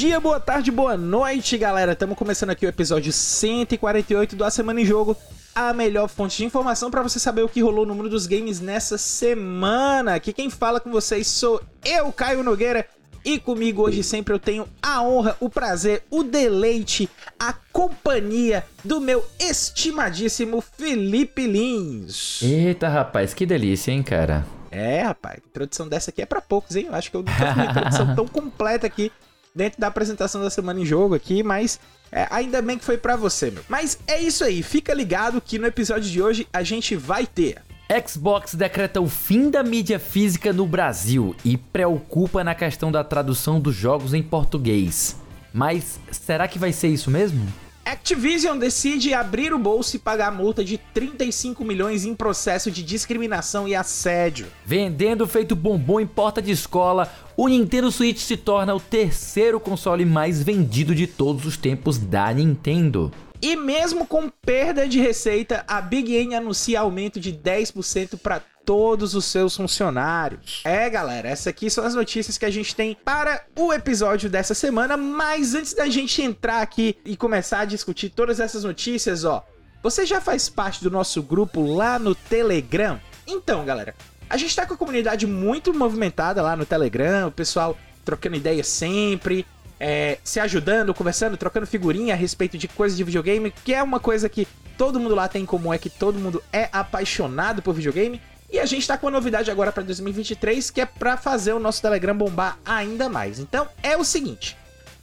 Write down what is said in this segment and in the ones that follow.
Bom dia, boa tarde, boa noite, galera. Estamos começando aqui o episódio 148 do A Semana em Jogo, a melhor fonte de informação para você saber o que rolou no mundo dos games nessa semana. Aqui quem fala com vocês sou eu, Caio Nogueira, e comigo hoje sempre eu tenho a honra, o prazer, o deleite, a companhia do meu estimadíssimo Felipe Lins. Eita, rapaz, que delícia, hein, cara? É, rapaz, a introdução dessa aqui é para poucos, hein? Eu acho que eu não com uma introdução tão completa aqui dentro da apresentação da semana em jogo aqui, mas é, ainda bem que foi para você, meu. Mas é isso aí, fica ligado que no episódio de hoje a gente vai ter Xbox decreta o fim da mídia física no Brasil e preocupa na questão da tradução dos jogos em português. Mas será que vai ser isso mesmo? Activision decide abrir o bolso e pagar multa de 35 milhões em processo de discriminação e assédio. Vendendo feito bombom em porta de escola, o Nintendo Switch se torna o terceiro console mais vendido de todos os tempos da Nintendo. E mesmo com perda de receita, a Big N anuncia aumento de 10% para todos os seus funcionários. É, galera, essas aqui são as notícias que a gente tem para o episódio dessa semana, mas antes da gente entrar aqui e começar a discutir todas essas notícias, ó, você já faz parte do nosso grupo lá no Telegram? Então, galera, a gente tá com a comunidade muito movimentada lá no Telegram, o pessoal trocando ideias sempre, é, se ajudando, conversando, trocando figurinha a respeito de coisas de videogame, que é uma coisa que todo mundo lá tem em comum, é que todo mundo é apaixonado por videogame. E a gente tá com uma novidade agora para 2023, que é para fazer o nosso Telegram bombar ainda mais. Então é o seguinte,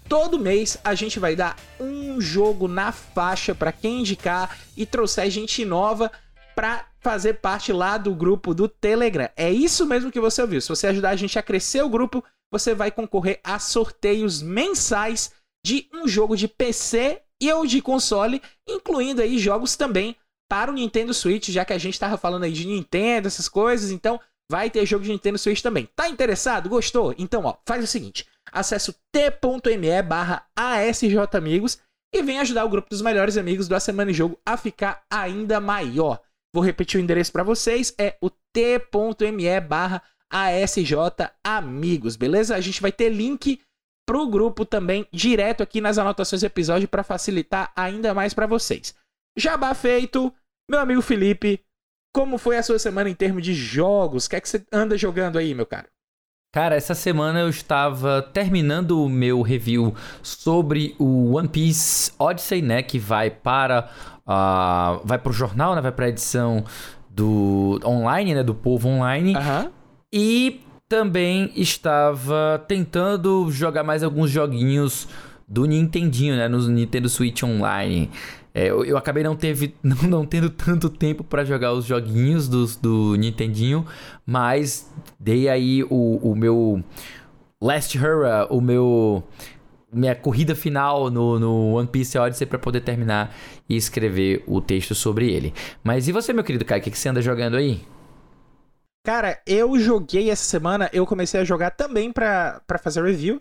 todo mês a gente vai dar um jogo na faixa para quem indicar e trouxer gente nova para fazer parte lá do grupo do Telegram. É isso mesmo que você ouviu. Se você ajudar a gente a crescer o grupo, você vai concorrer a sorteios mensais de um jogo de PC e ou de console, incluindo aí jogos também para o Nintendo Switch, já que a gente estava falando aí de Nintendo, essas coisas, então vai ter jogo de Nintendo Switch também. Tá interessado? Gostou? Então, ó, faz o seguinte, acesse o t.me barra asjamigos e vem ajudar o grupo dos melhores amigos do A Semana em Jogo a ficar ainda maior. Vou repetir o endereço para vocês, é o t.me barra ASJ Amigos, beleza? A gente vai ter link pro grupo também direto aqui nas anotações do episódio para facilitar ainda mais para vocês. Jabá feito, meu amigo Felipe, como foi a sua semana em termos de jogos? O que é que você anda jogando aí, meu cara? Cara, essa semana eu estava terminando o meu review sobre o One Piece Odyssey, né, que vai para uh, vai pro jornal, né, vai para a edição do online, né, do povo online. E também estava tentando jogar mais alguns joguinhos do Nintendinho, né? No Nintendo Switch Online. É, eu, eu, acabei não, teve, não, não tendo tanto tempo para jogar os joguinhos do, do Nintendinho, mas dei aí o, o meu Last Hurrah, o meu minha corrida final no, no One Piece Odyssey para poder terminar e escrever o texto sobre ele. Mas e você, meu querido Kai, o que, que você anda jogando aí? Cara, eu joguei essa semana, eu comecei a jogar também pra, pra fazer review.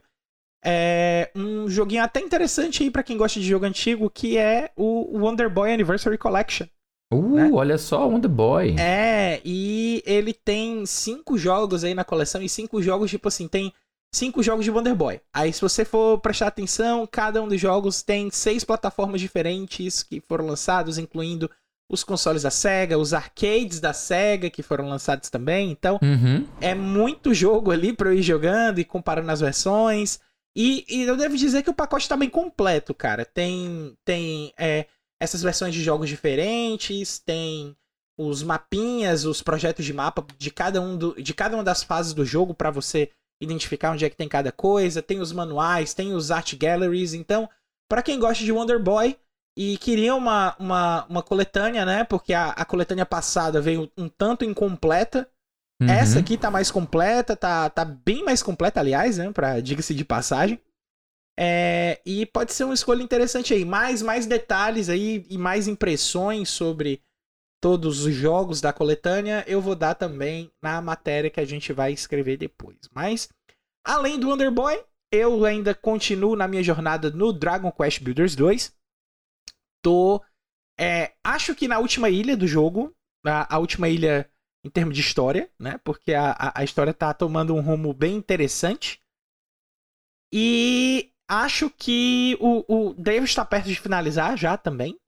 É um joguinho até interessante aí pra quem gosta de jogo antigo, que é o Wonder Boy Anniversary Collection. Uh, né? olha só, Wonder Boy. É, e ele tem cinco jogos aí na coleção, e cinco jogos, tipo assim, tem cinco jogos de Wonder Boy. Aí, se você for prestar atenção, cada um dos jogos tem seis plataformas diferentes que foram lançados, incluindo os consoles da Sega, os arcades da Sega que foram lançados também. Então, uhum. é muito jogo ali para eu ir jogando e comparando as versões. E, e, eu devo dizer que o pacote tá bem completo, cara. Tem, tem é, essas versões de jogos diferentes, tem os mapinhas, os projetos de mapa de cada, um do, de cada uma das fases do jogo para você identificar onde é que tem cada coisa. Tem os manuais, tem os art galleries. Então, para quem gosta de Wonder Boy, e queria uma, uma, uma coletânea, né? Porque a, a coletânea passada veio um tanto incompleta. Uhum. Essa aqui tá mais completa, tá, tá bem mais completa, aliás, né? Pra, diga-se de passagem. É, e pode ser uma escolha interessante aí. Mais, mais detalhes aí e mais impressões sobre todos os jogos da coletânea eu vou dar também na matéria que a gente vai escrever depois. Mas, além do Underboy, eu ainda continuo na minha jornada no Dragon Quest Builders 2 tô. É, acho que na última ilha do jogo, a, a, última ilha em termos de história, né? Porque a, a, história tá tomando um rumo bem interessante. E acho que o, o David está perto de finalizar já também.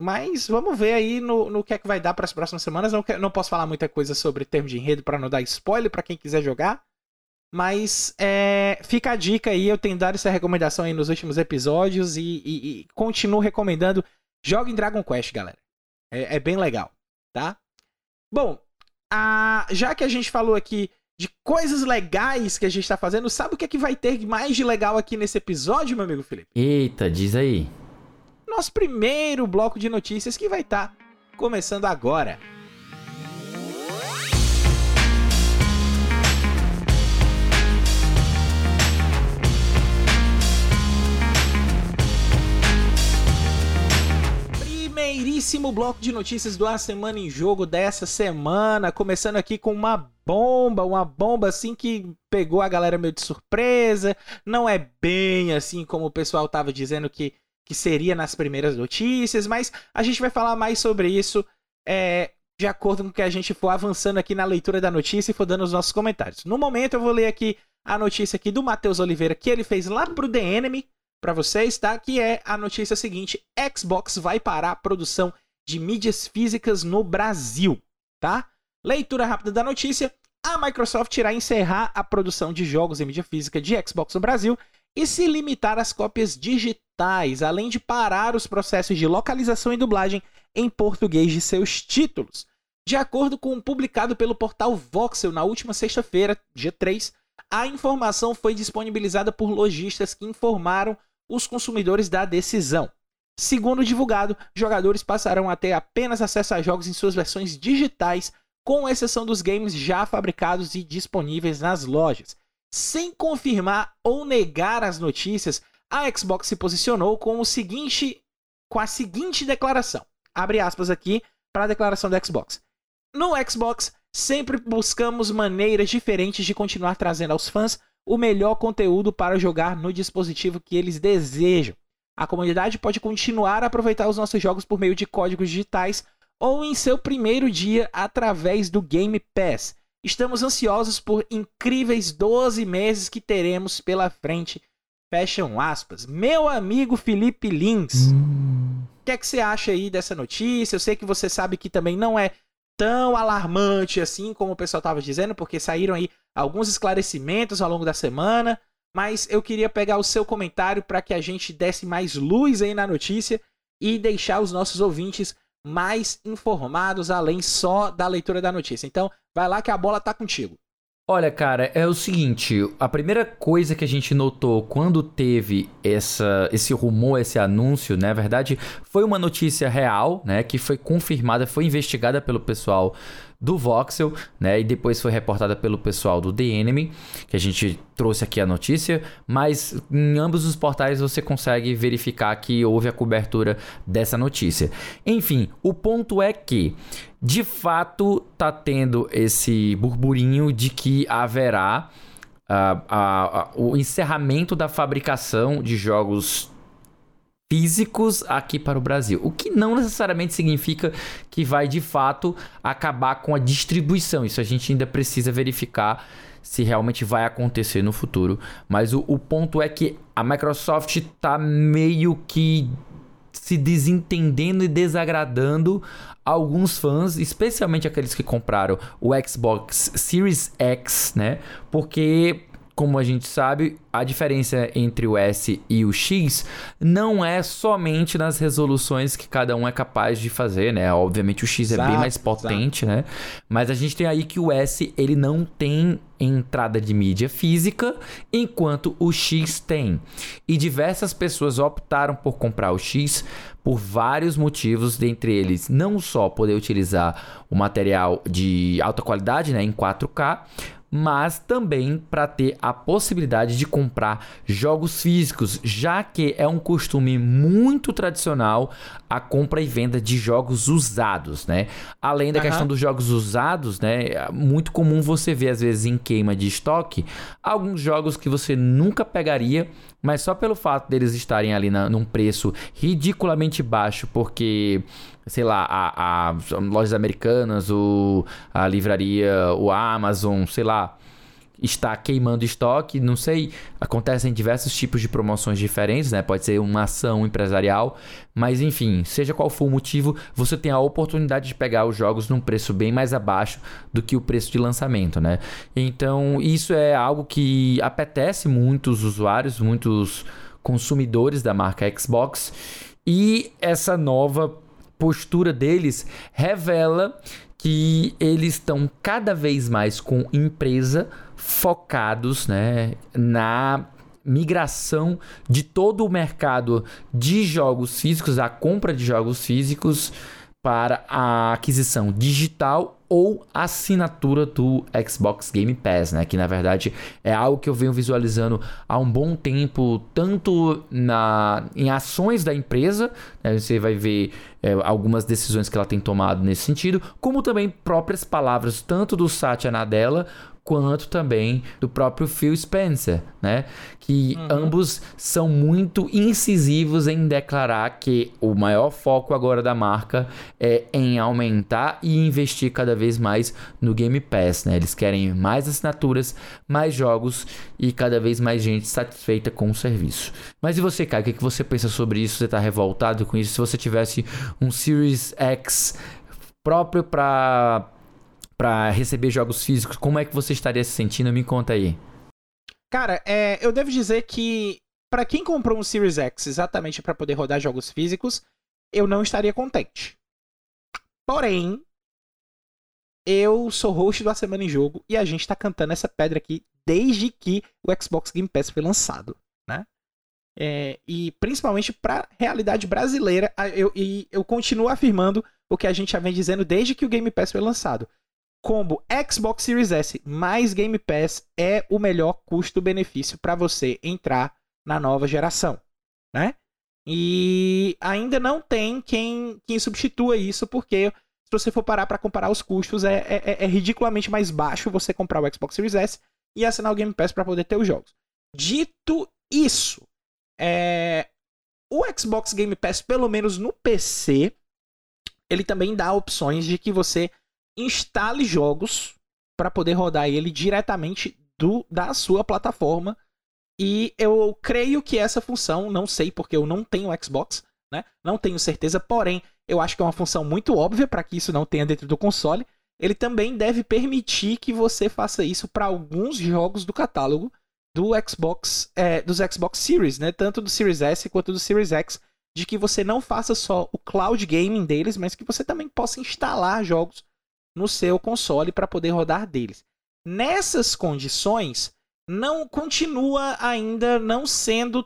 Mas vamos ver aí no, no que é que vai dar para as próximas semanas. Não, não posso falar muita coisa sobre termo de enredo para não dar spoiler para quem quiser jogar. Mas é, fica a dica aí, eu tenho dado essa recomendação aí nos últimos episódios e, e, e continuo recomendando. Jogue em Dragon Quest, galera. É, é bem legal, tá? Bom, a, já que a gente falou aqui de coisas legais que a gente tá fazendo, sabe o que é que vai ter mais de legal aqui nesse episódio, meu amigo Felipe? Eita, diz aí. Nosso primeiro bloco de notícias que vai estar tá começando agora. Primeiríssimo bloco de notícias do A Semana em Jogo dessa semana, começando aqui com uma bomba, uma bomba assim que pegou a galera meio de surpresa. Não é bem assim como o pessoal tava dizendo que, que seria nas primeiras notícias, mas a gente vai falar mais sobre isso é, de acordo com o que a gente for avançando aqui na leitura da notícia e for dando os nossos comentários. No momento eu vou ler aqui a notícia aqui do Matheus Oliveira que ele fez lá pro The Enemy, para vocês, tá? Que é a notícia seguinte: Xbox vai parar a produção de mídias físicas no Brasil, tá? Leitura rápida da notícia: a Microsoft irá encerrar a produção de jogos em mídia física de Xbox no Brasil e se limitar às cópias digitais, além de parar os processos de localização e dublagem em português de seus títulos. De acordo com um publicado pelo portal Voxel na última sexta-feira, dia 3, a informação foi disponibilizada por lojistas que informaram os consumidores da decisão. Segundo divulgado, jogadores passarão a ter apenas acesso a jogos em suas versões digitais, com exceção dos games já fabricados e disponíveis nas lojas. Sem confirmar ou negar as notícias, a Xbox se posicionou com o seguinte com a seguinte declaração. Abre aspas aqui para a declaração da Xbox. No Xbox, sempre buscamos maneiras diferentes de continuar trazendo aos fãs o melhor conteúdo para jogar no dispositivo que eles desejam. A comunidade pode continuar a aproveitar os nossos jogos por meio de códigos digitais ou em seu primeiro dia através do Game Pass. Estamos ansiosos por incríveis 12 meses que teremos pela frente. Fecham aspas. Meu amigo Felipe Lins, o que é que você acha aí dessa notícia? Eu sei que você sabe que também não é tão alarmante assim como o pessoal estava dizendo, porque saíram aí alguns esclarecimentos ao longo da semana, mas eu queria pegar o seu comentário para que a gente desse mais luz aí na notícia e deixar os nossos ouvintes mais informados além só da leitura da notícia. Então, vai lá que a bola tá contigo. Olha, cara, é o seguinte, a primeira coisa que a gente notou quando teve essa, esse rumor, esse anúncio, né, na verdade, foi uma notícia real, né, que foi confirmada, foi investigada pelo pessoal do Voxel, né? E depois foi reportada pelo pessoal do The Enemy, que a gente trouxe aqui a notícia, mas em ambos os portais você consegue verificar que houve a cobertura dessa notícia. Enfim, o ponto é que de fato tá tendo esse burburinho de que haverá uh, uh, uh, o encerramento da fabricação de jogos físicos aqui para o Brasil. O que não necessariamente significa que vai de fato acabar com a distribuição. Isso a gente ainda precisa verificar se realmente vai acontecer no futuro. Mas o, o ponto é que a Microsoft está meio que se desentendendo e desagradando alguns fãs, especialmente aqueles que compraram o Xbox Series X, né? Porque como a gente sabe, a diferença entre o S e o X não é somente nas resoluções que cada um é capaz de fazer, né? Obviamente o X exato, é bem mais potente, exato. né? Mas a gente tem aí que o S ele não tem entrada de mídia física, enquanto o X tem. E diversas pessoas optaram por comprar o X por vários motivos, dentre eles não só poder utilizar o material de alta qualidade, né, em 4K, mas também para ter a possibilidade de comprar jogos físicos, já que é um costume muito tradicional a compra e venda de jogos usados, né? Além da uhum. questão dos jogos usados, né? É muito comum você ver às vezes em queima de estoque alguns jogos que você nunca pegaria mas só pelo fato deles estarem ali na, num preço ridiculamente baixo, porque sei lá, a, a, lojas americanas, o, a livraria, o Amazon, sei lá, está queimando estoque, não sei, acontecem diversos tipos de promoções diferentes, né? Pode ser uma ação empresarial, mas enfim, seja qual for o motivo, você tem a oportunidade de pegar os jogos num preço bem mais abaixo do que o preço de lançamento, né? Então, isso é algo que apetece muitos usuários, muitos consumidores da marca Xbox, e essa nova postura deles revela que eles estão cada vez mais com empresa focados né, na migração de todo o mercado de jogos físicos, a compra de jogos físicos para a aquisição digital ou assinatura do Xbox Game Pass, né? Que na verdade é algo que eu venho visualizando há um bom tempo, tanto na, em ações da empresa, né? você vai ver é, algumas decisões que ela tem tomado nesse sentido, como também próprias palavras, tanto do Satya Nadella quanto também do próprio Phil Spencer, né? Que uhum. ambos são muito incisivos em declarar que o maior foco agora da marca é em aumentar e investir cada vez mais no Game Pass, né? Eles querem mais assinaturas, mais jogos e cada vez mais gente satisfeita com o serviço. Mas e você, Caio? O que você pensa sobre isso? Você está revoltado com isso? Se você tivesse um Series X próprio para para receber jogos físicos, como é que você estaria se sentindo? Me conta aí. Cara, é, eu devo dizer que para quem comprou um Series X exatamente para poder rodar jogos físicos, eu não estaria contente. Porém, eu sou host do A Semana em Jogo e a gente tá cantando essa pedra aqui desde que o Xbox Game Pass foi lançado, né? É, e principalmente para realidade brasileira, eu, e eu continuo afirmando o que a gente já vem dizendo desde que o Game Pass foi lançado combo Xbox Series S mais Game Pass é o melhor custo-benefício para você entrar na nova geração, né? E ainda não tem quem, quem substitua isso, porque se você for parar para comparar os custos, é, é, é, é, ridiculamente mais baixo você comprar o Xbox Series S e assinar o Game Pass para poder ter os jogos. Dito isso, é, o Xbox Game Pass, pelo menos no PC, ele também dá opções de que você instale jogos para poder rodar ele diretamente do, da sua plataforma. E eu creio que essa função, não sei porque eu não tenho Xbox, né? Não tenho certeza, porém, eu acho que é uma função muito óbvia para que isso não tenha dentro do console. Ele também deve permitir que você faça isso para alguns jogos do catálogo do Xbox, é, dos Xbox Series, né? Tanto do Series S quanto do Series X, de que você não faça só o cloud gaming deles, mas que você também possa instalar jogos no seu console para poder rodar deles. Nessas condições, não continua ainda não sendo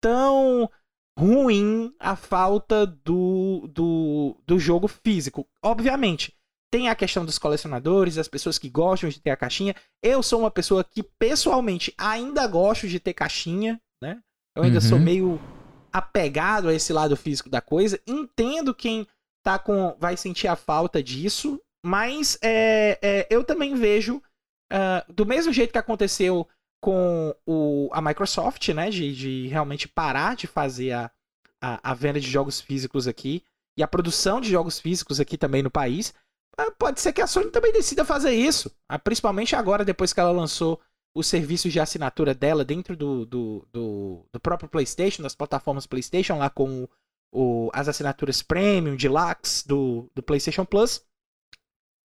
tão ruim a falta do, do, do jogo físico. Obviamente, tem a questão dos colecionadores, as pessoas que gostam de ter a caixinha. Eu sou uma pessoa que, pessoalmente, ainda gosto de ter caixinha, né? Eu ainda uhum. sou meio apegado a esse lado físico da coisa. Entendo quem tá com vai sentir a falta disso. Mas é, é, eu também vejo, uh, do mesmo jeito que aconteceu com o, a Microsoft, né? De, de realmente parar de fazer a, a, a, venda de jogos físicos aqui e a produção de jogos físicos aqui também no país. Uh, pode ser que a Sony também decida fazer isso. Uh, principalmente agora, depois que ela lançou os serviços de assinatura dela dentro do, do, do, do próprio PlayStation, das plataformas PlayStation, lá com o, as assinaturas Premium, Deluxe do, do PlayStation Plus.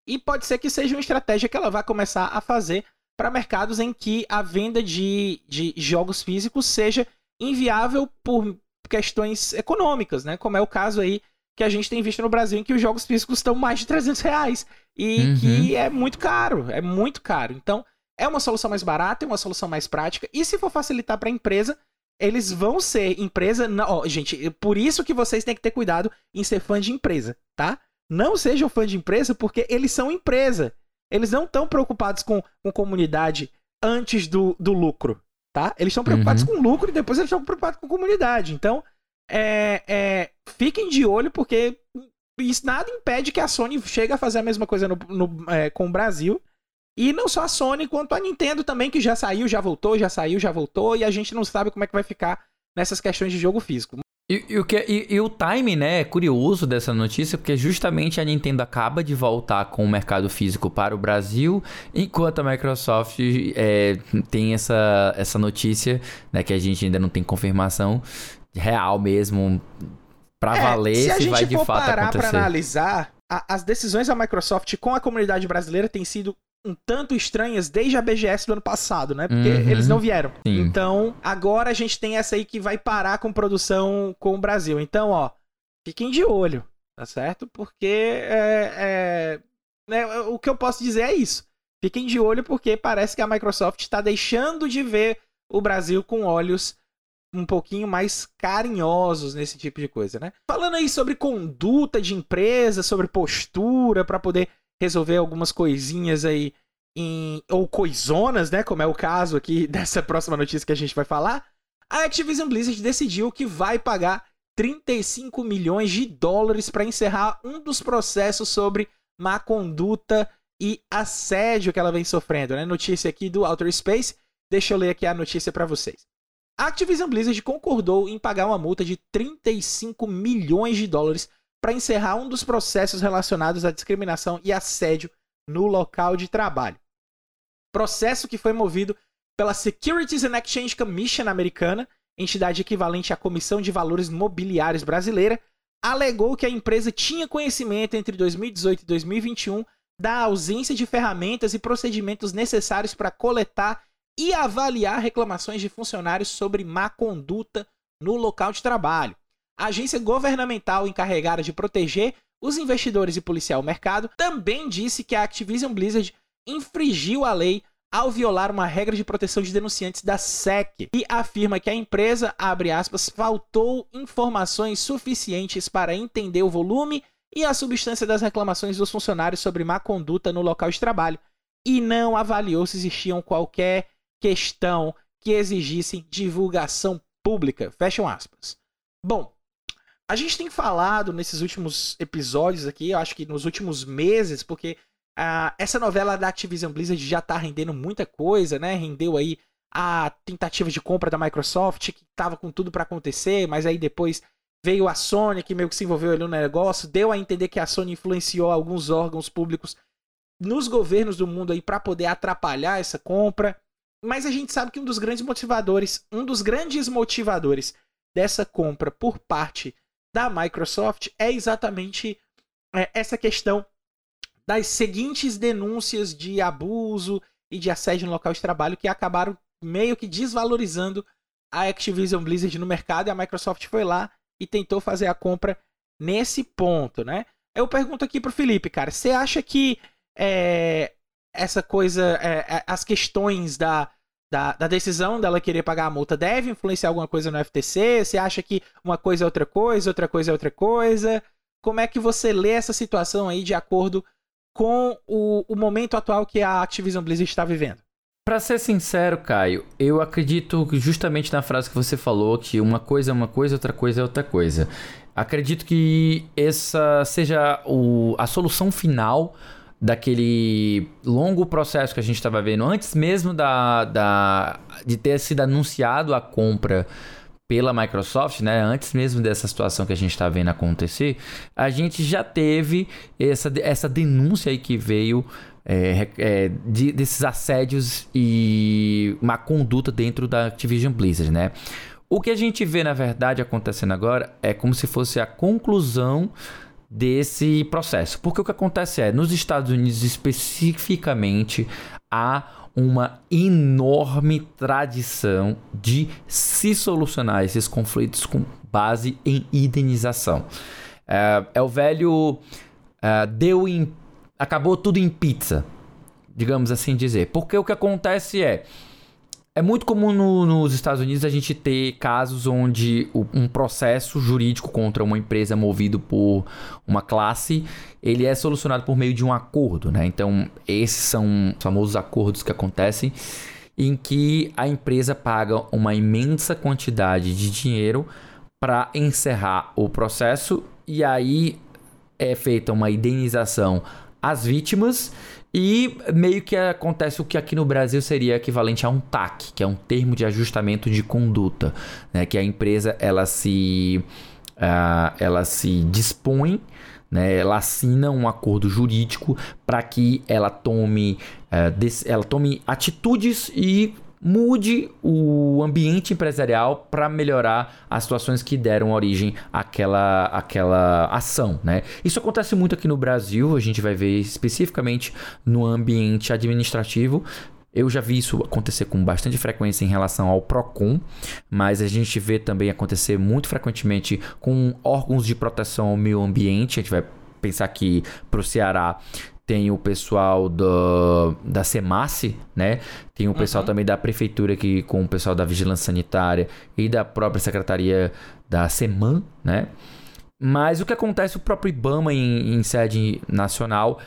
E pode ser que seja uma estratégia que ela vai começar a fazer para mercados em que a venda de, de jogos físicos seja inviável por questões econômicas, né? Como é o caso aí que a gente tem visto no Brasil, em que os jogos físicos estão mais de 300 reais. E uhum. que é muito caro, é muito caro. Então, é uma solução mais barata, é uma solução mais prática. E se for facilitar para a empresa, eles vão ser empresa. Ó, oh, gente, por isso que vocês têm que ter cuidado em ser fã de empresa, tá? Não sejam fã de empresa porque eles são empresa. Eles não estão preocupados com, com comunidade antes do, do lucro, tá? Eles estão preocupados uhum. com lucro e depois eles estão preocupados com comunidade. Então, é, é, fiquem de olho porque isso nada impede que a Sony chegue a fazer a mesma coisa no, no, é, com o Brasil. E não só a Sony, quanto a Nintendo também, que já saiu, já voltou, já saiu, já voltou, e a gente não sabe como é que vai ficar nessas questões de jogo físico. E, e, o que, e, e, o time, né, é curioso dessa notícia, porque justamente a Nintendo acaba de voltar com o mercado físico para o Brasil, enquanto a Microsoft é, tem essa, essa notícia, né, que a gente ainda não tem confirmação real mesmo, para é, valer se, se vai de fato acontecer. Se a gente for parar para analisar, a, as decisões da Microsoft com a comunidade brasileira têm sido um tanto estranhas desde a BGS do ano passado, né? Porque uhum. eles não vieram. Sim. Então, agora a gente tem essa aí que vai parar com produção com o Brasil. Então, ó, fiquem de olho, tá certo? Porque é, é, né, o que eu posso dizer é isso. Fiquem de olho porque parece que a Microsoft está deixando de ver o Brasil com olhos um pouquinho mais carinhosos nesse tipo de coisa, né? Falando aí sobre conduta de empresa, sobre postura para poder resolver algumas coisinhas aí em, ou coisonas, né, como é o caso aqui dessa próxima notícia que a gente vai falar, a Activision Blizzard decidiu que vai pagar 35 milhões de dólares para encerrar um dos processos sobre má conduta e assédio que ela vem sofrendo, né? Notícia aqui do Outer Space. Deixa eu ler aqui a notícia para vocês. A Activision Blizzard concordou em pagar uma multa de 35 milhões de dólares para encerrar um dos processos relacionados à discriminação e assédio no local de trabalho. Processo que foi movido pela Securities and Exchange Commission americana, entidade equivalente à Comissão de Valores Mobiliários brasileira, alegou que a empresa tinha conhecimento entre 2018 e 2021 da ausência de ferramentas e procedimentos necessários para coletar e avaliar reclamações de funcionários sobre má conduta no local de trabalho. A agência governamental encarregada de proteger os investidores e policiar o mercado também disse que a Activision Blizzard infringiu a lei ao violar uma regra de proteção de denunciantes da SEC e afirma que a empresa, abre aspas, faltou informações suficientes para entender o volume e a substância das reclamações dos funcionários sobre má conduta no local de trabalho e não avaliou se existiam qualquer questão que exigissem divulgação pública. Fecham aspas. Bom, a gente tem falado nesses últimos episódios aqui, eu acho que nos últimos meses, porque uh, essa novela da Activision Blizzard já tá rendendo muita coisa, né? Rendeu aí a tentativa de compra da Microsoft, que tava com tudo para acontecer, mas aí depois veio a Sony, que meio que se envolveu ali no negócio, deu a entender que a Sony influenciou alguns órgãos públicos nos governos do mundo aí para poder atrapalhar essa compra. Mas a gente sabe que um dos grandes motivadores, um dos grandes motivadores dessa compra por parte da Microsoft é exatamente é, essa questão das seguintes denúncias de abuso e de assédio no local de trabalho que acabaram meio que desvalorizando a Activision Blizzard no mercado e a Microsoft foi lá e tentou fazer a compra nesse ponto, né? Eu pergunto aqui pro Felipe, cara, você acha que é, essa coisa, é, é as questões da, da, da, decisão dela querer pagar a multa deve influenciar alguma coisa no FTC? Você acha que uma coisa é outra coisa, outra coisa é outra coisa? Como é que você lê essa situação aí de acordo com o, o momento atual que a Activision Blizzard está vivendo? Para ser sincero, Caio, eu acredito justamente na frase que você falou que uma coisa é uma coisa, outra coisa é outra coisa. Acredito que essa seja o, a solução final daquele longo processo que a gente estava vendo antes mesmo da, da, de ter sido anunciado a compra pela Microsoft, né? Antes mesmo dessa situação que a gente está vendo acontecer, a gente já teve essa, essa denúncia aí que veio é, é, de, desses assédios e má conduta dentro da Activision Blizzard, né? O que a gente vê, na verdade, acontecendo agora é como se fosse a conclusão desse processo. Porque o que acontece é, nos Estados Unidos especificamente, há uma enorme tradição de se solucionar esses conflitos com base em indenização. É, é o velho é, deu em, acabou tudo em pizza, digamos assim dizer. Porque o que acontece é é muito comum no, nos Estados Unidos a gente ter casos onde o, um processo jurídico contra uma empresa movido por uma classe, ele é solucionado por meio de um acordo, né? Então, esses são os famosos acordos que acontecem em que a empresa paga uma imensa quantidade de dinheiro para encerrar o processo e aí é feita uma indenização às vítimas E meio que acontece o que aqui no Brasil seria equivalente a um TAC, que é um termo de ajustamento de conduta, né? Que a empresa ela se, uh, ela se dispõe né, ela assina um acordo jurídico para que ela tome, uh, ela tome atitudes e mude o ambiente empresarial para melhorar as situações que deram origem àquela, àquela ação. Né? Isso acontece muito aqui no Brasil, a gente vai ver especificamente no ambiente administrativo. Eu já vi isso acontecer com bastante frequência em relação ao PROCON, mas a gente vê também acontecer muito frequentemente com órgãos de proteção ao meio ambiente. A gente vai pensar que para o Ceará tem o pessoal do, da SEMASSE, né? Tem o pessoal uhum. também da prefeitura aqui com o pessoal da vigilância sanitária e da própria secretaria da SEMAN, né? Mas o que acontece o próprio IBAMA em, em sede nacional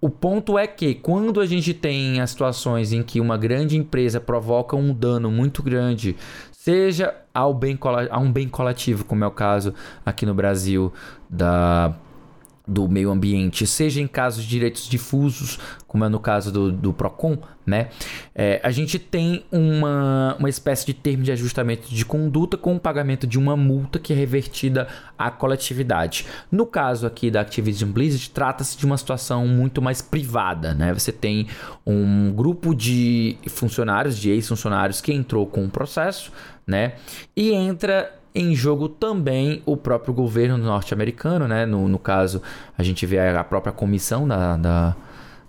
o ponto é que quando a gente tem as situações em que uma grande empresa provoca um dano muito grande, seja ao bem, a um bem coletivo, como é o caso aqui no Brasil da do meio ambiente, seja em casos de direitos difusos, como é no caso do, do PROCON, né? É, a gente tem uma, uma espécie de termo de ajustamento de conduta com o pagamento de uma multa que é revertida à coletividade. No caso aqui da Activision Blizzard, trata-se de uma situação muito mais privada, né? Você tem um grupo de funcionários, de ex-funcionários que entrou com o processo, né? E entra em jogo também o próprio governo norte-americano, né? No, no caso, a gente vê a própria comissão da, da,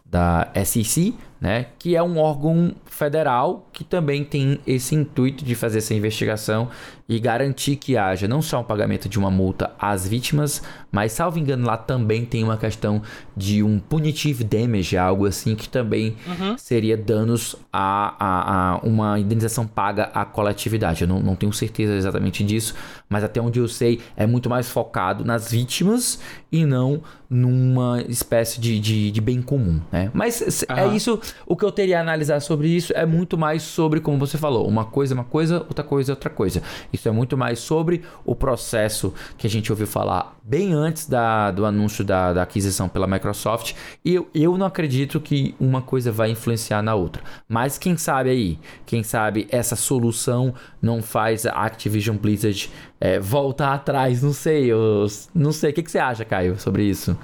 da SEC, né? Que é um órgão federal que também tem esse intuito de fazer essa investigação e garantir que haja não só o pagamento de uma multa às vítimas, mas salvo engano lá também tem uma questão de um punitive damage, algo assim que também uhum. seria danos a, a, a, uma indenização paga à coletividade. Eu não, não tenho certeza exatamente disso, mas até onde eu sei é muito mais focado nas vítimas e não numa espécie de, de, de bem comum, né? Mas uhum. é isso o que eu teria a analisar sobre isso é muito mais sobre, como você falou, uma coisa é uma coisa, outra coisa é outra coisa. Isso é muito mais sobre o processo que a gente ouviu falar bem antes da, do anúncio da, da aquisição pela Microsoft. E eu, eu não acredito que uma coisa vai influenciar na outra. Mas quem sabe aí, quem sabe essa solução não faz a Activision Blizzard é, voltar atrás. Não sei, eu, não sei. O que, que você acha, Caio, sobre isso?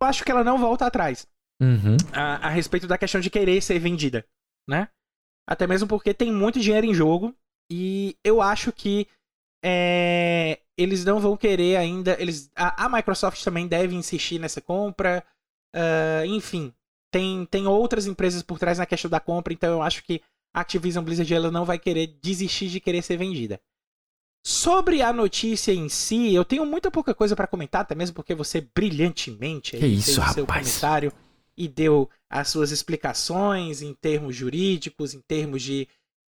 Eu acho que ela não volta atrás uhum. a, a respeito da questão de querer ser vendida, né? Até mesmo porque tem muito dinheiro em jogo e eu acho que é, eles não vão querer ainda. Eles, a, a Microsoft também deve insistir nessa compra. Uh, enfim, tem, tem outras empresas por trás na questão da compra, então eu acho que a Activision Blizzard ela não vai querer desistir de querer ser vendida. Sobre a notícia em si, eu tenho muita pouca coisa para comentar, até mesmo porque você brilhantemente que isso, fez rapaz. seu comentário e deu as suas explicações em termos jurídicos, em termos de,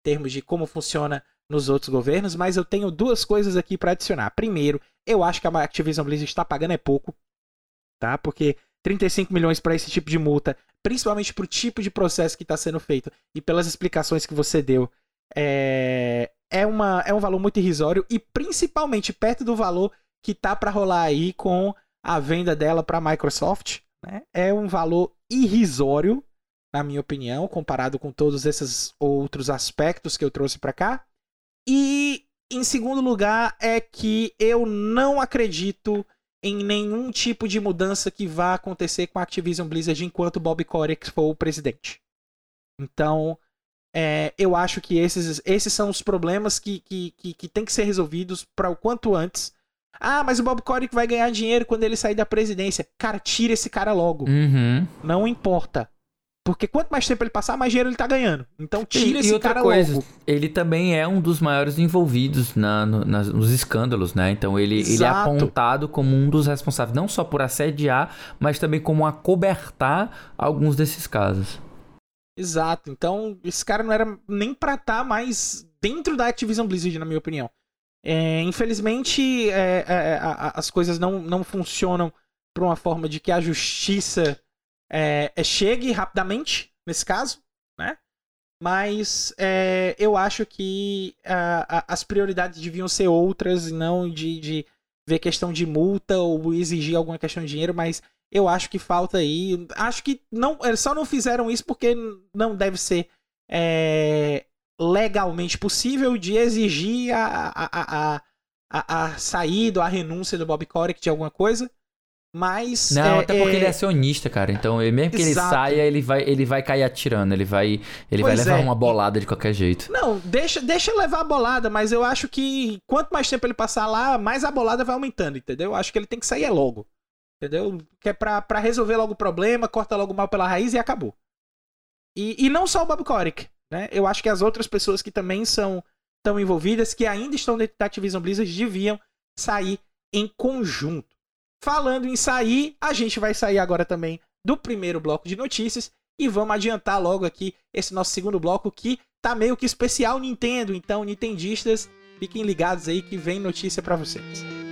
termos de como funciona nos outros governos, mas eu tenho duas coisas aqui para adicionar. Primeiro, eu acho que a Activision Blizzard está pagando é pouco, tá? Porque 35 milhões para esse tipo de multa, principalmente para o tipo de processo que está sendo feito e pelas explicações que você deu, é, é, uma, é um valor muito irrisório e principalmente perto do valor que tá para rolar aí com a venda dela para a Microsoft, né? É um valor irrisório, na minha opinião, comparado com todos esses outros aspectos que eu trouxe para cá. E em segundo lugar é que eu não acredito em nenhum tipo de mudança que vá acontecer com a Activision Blizzard enquanto Bob Kotick for o presidente. Então, é, eu acho que esses, esses são os problemas que, que, que, que tem que ser resolvidos para o quanto antes ah, mas o Bob Kotick vai ganhar dinheiro quando ele sair da presidência. Cara, tira esse cara logo. Uhum. Não importa. Porque quanto mais tempo ele passar, mais dinheiro ele tá ganhando. Então tira e, esse e outra cara coisa, logo. Ele também é um dos maiores envolvidos na, no, nas, nos escândalos, né? Então ele, ele é apontado como um dos responsáveis, não só por assediar, mas também como acobertar alguns desses casos. Exato. Então, esse cara não era nem pra estar tá mais dentro da Activision Blizzard, na minha opinião. É, infelizmente, é, é, é as coisas não, não funcionam por uma forma de que a justiça é, é, chegue rapidamente, nesse caso, né? Mas eu acho que as prioridades deviam ser outras, não de, de ver questão de multa ou exigir alguma questão de dinheiro, mas Eu acho que falta aí. Acho que não, eles só não fizeram isso porque não deve ser é, legalmente possível de exigir a, a, a, a, a saída, a renúncia do Bob Kotick de alguma coisa. Mas. Não, é, até porque é... ele é acionista, cara. Então, mesmo que Exato. ele saia, ele vai, ele vai cair atirando. Ele vai, ele vai levar é. uma bolada de qualquer jeito. Não, deixa, deixa levar a bolada, mas eu acho que quanto mais tempo ele passar lá, mais a bolada vai aumentando, entendeu? Eu acho que ele tem que sair é logo. Entendeu? Que é pra, pra resolver logo o problema, corta logo mal pela raiz e acabou. E, e não só o Bob Kotick, né? Eu acho que as outras pessoas que também são tão envolvidas, que ainda estão dentro da Activision Blizzard, deviam sair em conjunto. Falando em sair, a gente vai sair agora também do primeiro bloco de notícias e vamos adiantar logo aqui esse nosso segundo bloco que tá meio que especial Nintendo, então nintendistas, fiquem ligados aí que vem notícia para vocês.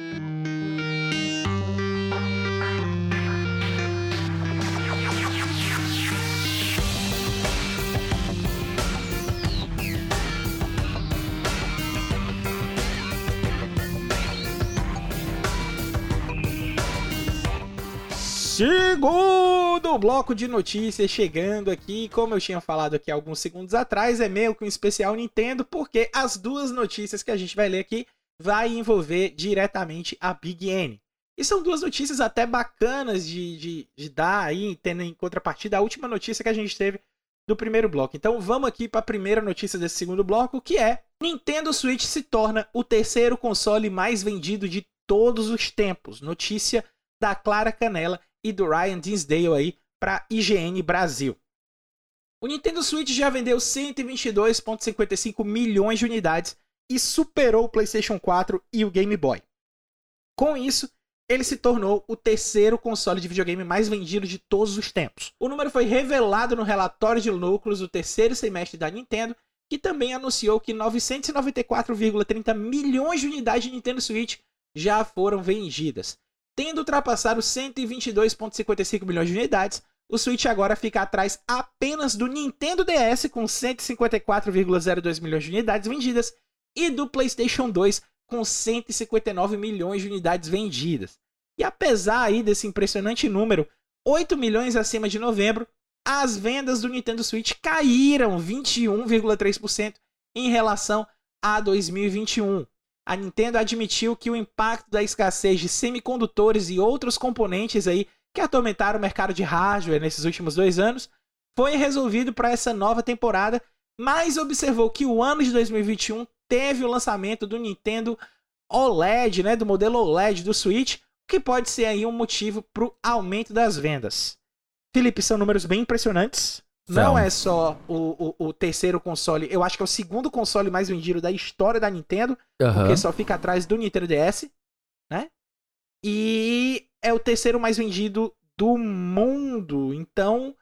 Segundo bloco de notícias chegando aqui, como eu tinha falado aqui alguns segundos atrás, é meio que um especial Nintendo, porque as duas notícias que a gente vai ler aqui vai envolver diretamente a Big N. E são duas notícias até bacanas de, de, de dar aí, tendo em contrapartida a última notícia que a gente teve do primeiro bloco. Então vamos aqui para a primeira notícia desse segundo bloco, que é Nintendo Switch se torna o terceiro console mais vendido de todos os tempos. Notícia da Clara Canela e do Ryan Dinsdale aí para IGN Brasil. O Nintendo Switch já vendeu 122,55 milhões de unidades e superou o PlayStation 4 e o Game Boy. Com isso, ele se tornou o terceiro console de videogame mais vendido de todos os tempos. O número foi revelado no relatório de lucros do terceiro semestre da Nintendo, que também anunciou que 994,30 milhões de unidades de Nintendo Switch já foram vendidas. Tendo ultrapassado 122,55 milhões de unidades, o Switch agora fica atrás apenas do Nintendo DS com 154,02 milhões de unidades vendidas e do PlayStation 2 com 159 milhões de unidades vendidas. E apesar aí desse impressionante número, 8 milhões acima de novembro, as vendas do Nintendo Switch caíram 21,3% em relação a 2021 a Nintendo admitiu que o impacto da escassez de semicondutores e outros componentes aí que atormentaram o mercado de hardware nesses últimos dois anos foi resolvido para essa nova temporada, mas observou que o ano de 2021 teve o lançamento do Nintendo OLED, né, do modelo OLED do Switch, que pode ser aí um motivo para o aumento das vendas. Felipe, são números bem impressionantes. Não é só o, o, o, terceiro console, eu acho que é o segundo console mais vendido da história da Nintendo, uhum. porque só fica atrás do Nintendo DS, né? E é o terceiro mais vendido do mundo. Então,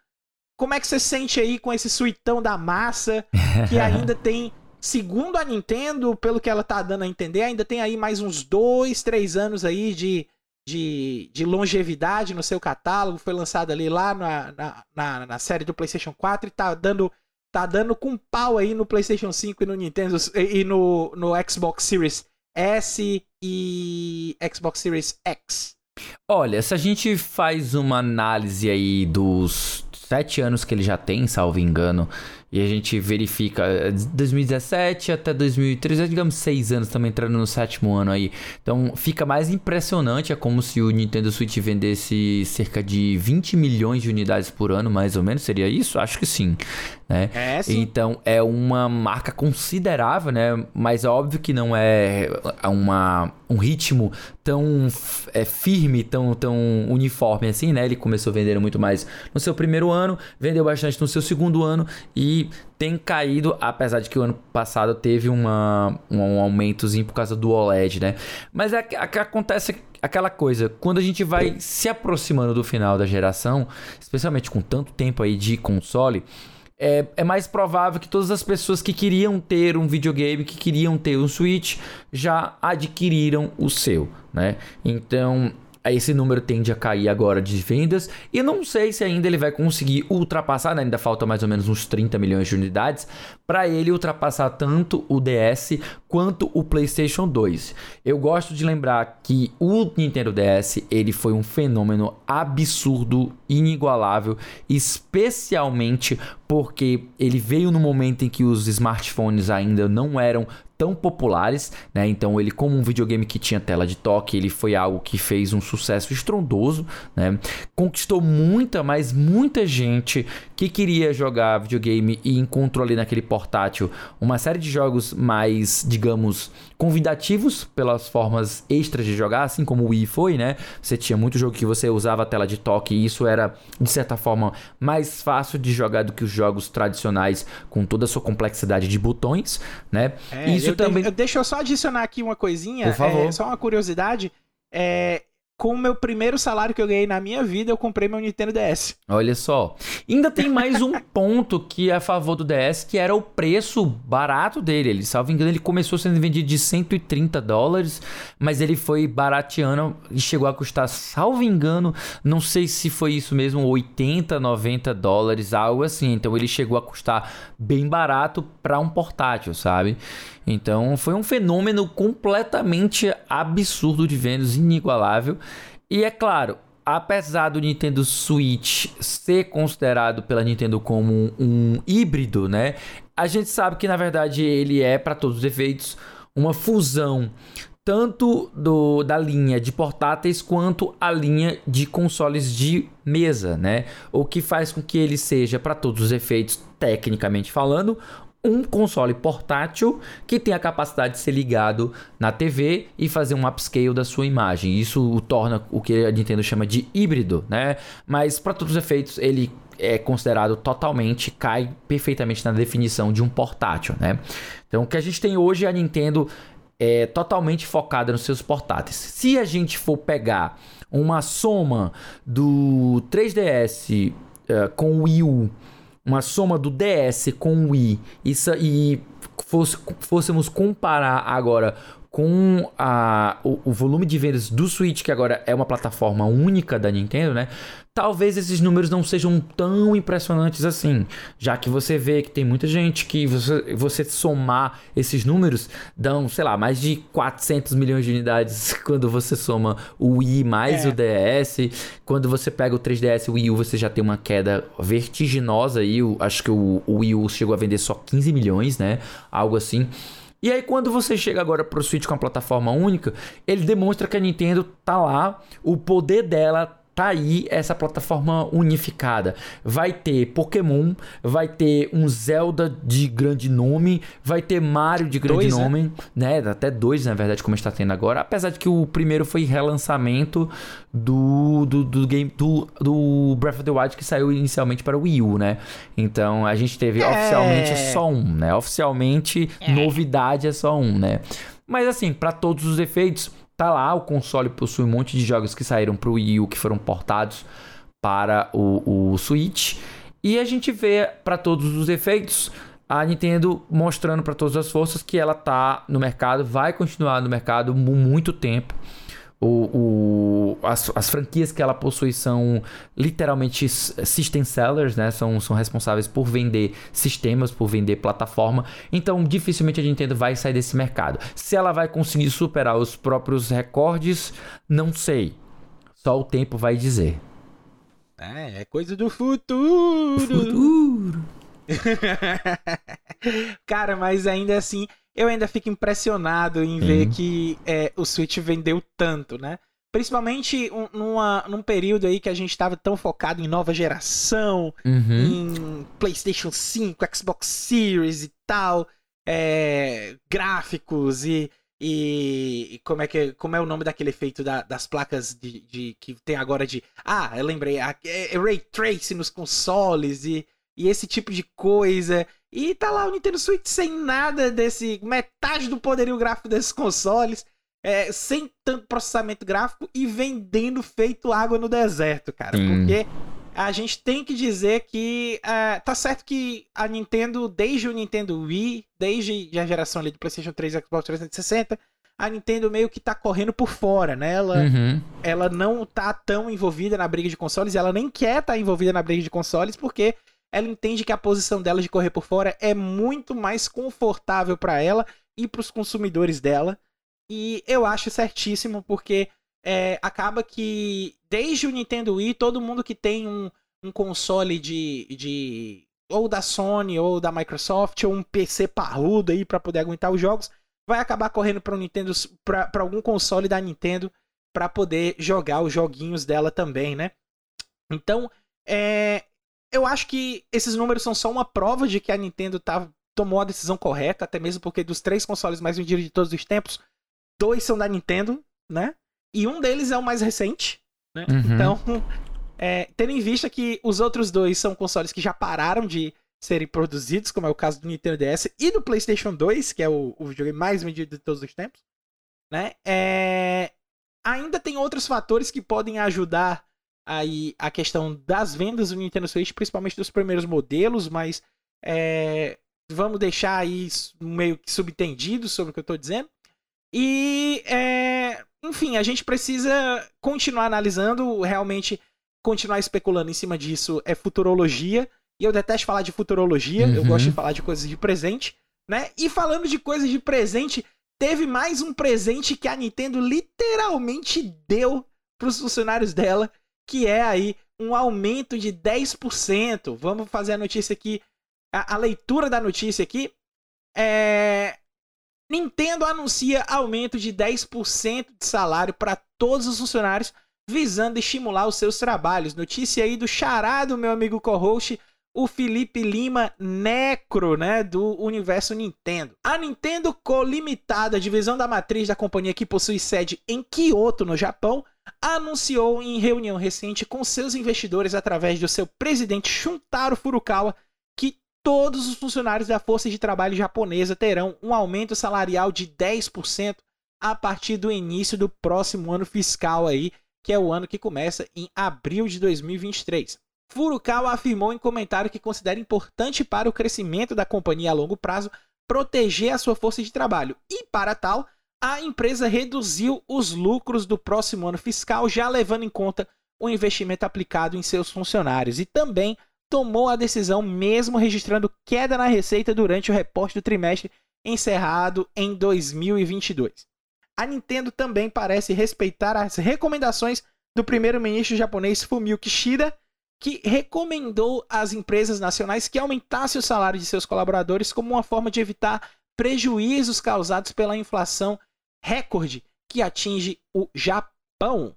como é que você sente aí com esse suitão da massa que ainda tem, segundo a Nintendo, pelo que ela tá dando a entender, ainda tem aí mais uns dois, três anos aí de de, de longevidade no seu catálogo, foi lançado ali lá na, na, na, na, série do PlayStation 4 e tá dando, tá dando com pau aí no PlayStation 5 e no Nintendo e no, no Xbox Series S e Xbox Series X. Olha, se a gente faz uma análise aí dos sete anos que ele já tem, salvo engano, e a gente verifica 2017 eh, até 2013, digamos seis anos, também entrando no sétimo ano aí. Então fica mais impressionante, é como se o Nintendo Switch vendesse cerca de 20 milhões de unidades por ano, mais ou menos, seria isso? Acho que sim. Né? É, sim. Então é uma marca considerável, né? Mas é óbvio que não é uma, um ritmo tão é, firme, tão, tão uniforme assim, né? Ele começou vendendo muito mais no seu primeiro ano, vendeu bastante no seu segundo ano e tem caído, apesar de que o ano passado teve uma, um aumentozinho por causa do OLED, né? Mas é, é, acontece aquela coisa, quando a gente vai se aproximando do final da geração, especialmente com tanto tempo aí de console, é, é, mais provável que todas as pessoas que queriam ter um videogame, que queriam ter um Switch, já adquiriram o seu, né? Então, esse número tende a cair agora de vendas e não sei se ainda ele vai conseguir ultrapassar, né? ainda falta mais ou menos uns 30 milhões de unidades para ele ultrapassar tanto o DS quanto o PlayStation 2. Eu gosto de lembrar que o Nintendo DS ele foi um fenômeno absurdo, inigualável, especialmente porque ele veio no momento em que os smartphones ainda não eram tão populares, né? Então ele como um videogame que tinha tela de toque, ele foi algo que fez um sucesso estrondoso, né? Conquistou muita, mas muita gente que queria jogar videogame e encontrou ali naquele portátil uma série de jogos mais, digamos, convidativos pelas formas extras de jogar, assim como o Wii foi, né? Você tinha muito jogo que você usava a tela de toque e isso era de certa forma mais fácil de jogar do que os jogos tradicionais com toda a sua complexidade de botões, né? É, isso eu também. De, deixa eu só adicionar aqui uma coisinha. Por favor. É, só uma curiosidade. É, com o meu primeiro salário que eu ganhei na minha vida, eu comprei meu Nintendo DS. Olha só. Ainda tem mais um ponto que é a favor do DS, que era o preço barato dele. Ele, salvo engano, ele começou sendo vendido de 130 dólares, mas ele foi barateando e chegou a custar, salvo engano, não sei se foi isso mesmo, 80, 90 dólares, algo assim. Então ele chegou a custar bem barato para um portátil, sabe? Então foi um fenômeno completamente absurdo de vendas, inigualável. E é claro, apesar do Nintendo Switch ser considerado pela Nintendo como um híbrido, né? A gente sabe que na verdade ele é, para todos os efeitos, uma fusão tanto do, da linha de portáteis quanto a linha de consoles de mesa, né? O que faz com que ele seja, para todos os efeitos, tecnicamente falando, um console portátil que tem a capacidade de ser ligado na TV e fazer um upscale da sua imagem. Isso o torna o que a Nintendo chama de híbrido, né? Mas para todos os efeitos ele é considerado totalmente, cai perfeitamente na definição de um portátil, né? Então o que a gente tem hoje é a Nintendo é totalmente focada nos seus portáteis. Se a gente for pegar uma soma do 3DS uh, eh, com o Wii U uma soma do DS com o Wii e, e fosse, fôssemos comparar agora com a, o, o, volume de vendas do Switch, que agora é uma plataforma única da Nintendo, né? Talvez esses números não sejam tão impressionantes assim, já que você vê que tem muita gente que você, você somar esses números dão, sei lá, mais de 400 milhões de unidades quando você soma o Wii mais é. o DS. Quando você pega o 3DS e o Wii U, você já tem uma queda vertiginosa aí. Acho que o, o Wii U chegou a vender só 15 milhões, né? Algo assim. E aí, quando você chega agora pro Switch com a plataforma única, ele demonstra que a Nintendo tá lá, o poder dela tá aí essa plataforma unificada. Vai ter Pokémon, vai ter um Zelda de grande nome, vai ter Mario de grande dois, né? nome, né? né? Até dois, na verdade, como está tendo agora. Apesar de que o primeiro foi relançamento do, do, do game do, do Breath of the Wild que saiu inicialmente para o Wii U, né? Então a gente teve é... oficialmente só um, né? Oficialmente, é. novidade é só um, né? Mas assim, para todos os efeitos, Tá lá, o console possui um monte de jogos que saíram para o Wii U que foram portados para o, o Switch. E a gente vê para todos os efeitos a Nintendo mostrando para todas as forças que ela tá no mercado, vai continuar no mercado muito tempo o, o, as, as, franquias que ela possui são literalmente system sellers, né? São, são responsáveis por vender sistemas, por vender plataforma. Então, dificilmente a Nintendo vai sair desse mercado. Se ela vai conseguir superar os próprios recordes, não sei. Só o tempo vai dizer. É, é coisa do futuro. futuro. Cara, mas ainda assim, eu ainda fico impressionado em ver que é, o Switch vendeu tanto, né? Principalmente um, numa, num período aí que a gente estava tão focado em nova geração, uhum. em PlayStation 5, Xbox Series e tal, é, gráficos e, e, como é que como é o nome daquele efeito da, das placas de, de, que tem agora de ah eu lembrei a, é, é ray tracing nos consoles e, e esse tipo de coisa e tá lá o Nintendo Switch sem nada desse. metade do poderio gráfico desses consoles. É, sem tanto processamento gráfico e vendendo feito água no deserto, cara. Hum. Porque a gente tem que dizer que. Uh, tá certo que a Nintendo, desde o Nintendo Wii, desde a geração ali do PlayStation 3 e Xbox 360, a Nintendo meio que tá correndo por fora, né? Ela, uhum. ela não tá tão envolvida na briga de consoles, ela nem quer estar tá envolvida na briga de consoles, porque ela entende que a posição dela de correr por fora é muito mais confortável para ela e para os consumidores dela. E eu acho certíssimo, porque é, acaba que desde o Nintendo Wii, todo mundo que tem um, um console de, de ou da Sony ou da Microsoft ou um PC parrudo aí para poder aguentar os jogos, vai acabar correndo para Nintendo para algum console da Nintendo para poder jogar os joguinhos dela também, né? Então, é, eu acho que esses números são só uma prova de que a Nintendo tá, tomou a decisão correta, até mesmo porque dos três consoles mais vendidos de todos os tempos, dois são da Nintendo, né? E um deles é o mais recente, né? Uhum. Então, é, tendo em vista que os outros dois são consoles que já pararam de serem produzidos, como é o caso do Nintendo DS e do PlayStation 2, que é o, o videogame mais vendido de todos os tempos, né? É, ainda tem outros fatores que podem ajudar aí a questão das vendas do Nintendo Switch, principalmente dos primeiros modelos, mas é, vamos deixar aí meio que subtendido sobre o que eu estou dizendo. E, é, enfim, a gente precisa continuar analisando, realmente continuar especulando em cima disso é futurologia. E eu detesto falar de futurologia, uhum. eu gosto de falar de coisas de presente, né? E falando de coisas de presente, teve mais um presente que a Nintendo literalmente deu para os funcionários dela, que é aí um aumento de 10%. Vamos fazer a notícia aqui, a, a leitura da notícia aqui. É, Nintendo anuncia aumento de 10% de salário para todos os funcionários, visando estimular os seus trabalhos. Notícia aí do charado, meu amigo co-host, o Felipe Lima Necro, né, do universo Nintendo. A Nintendo Co Limitada, divisão da matriz da companhia que possui sede em Kyoto, no Japão, anunciou em reunião recente com seus investidores através do seu presidente Shuntaro Furukawa que todos os funcionários da força de trabalho japonesa terão um aumento salarial de 10% a partir do início do próximo ano fiscal aí, que é o ano que começa em abril de 2023. Furukawa afirmou em comentário que considera importante para o crescimento da companhia a longo prazo proteger a sua força de trabalho e, para tal, a empresa reduziu os lucros do próximo ano fiscal, já levando em conta o investimento aplicado em seus funcionários e também tomou a decisão mesmo registrando queda na receita durante o reporte do trimestre encerrado em 2022. A Nintendo também parece respeitar as recomendações do primeiro-ministro japonês Fumio Kishida, que recomendou às empresas nacionais que aumentassem o salário de seus colaboradores como uma forma de evitar prejuízos causados pela inflação recorde que atinge o Japão.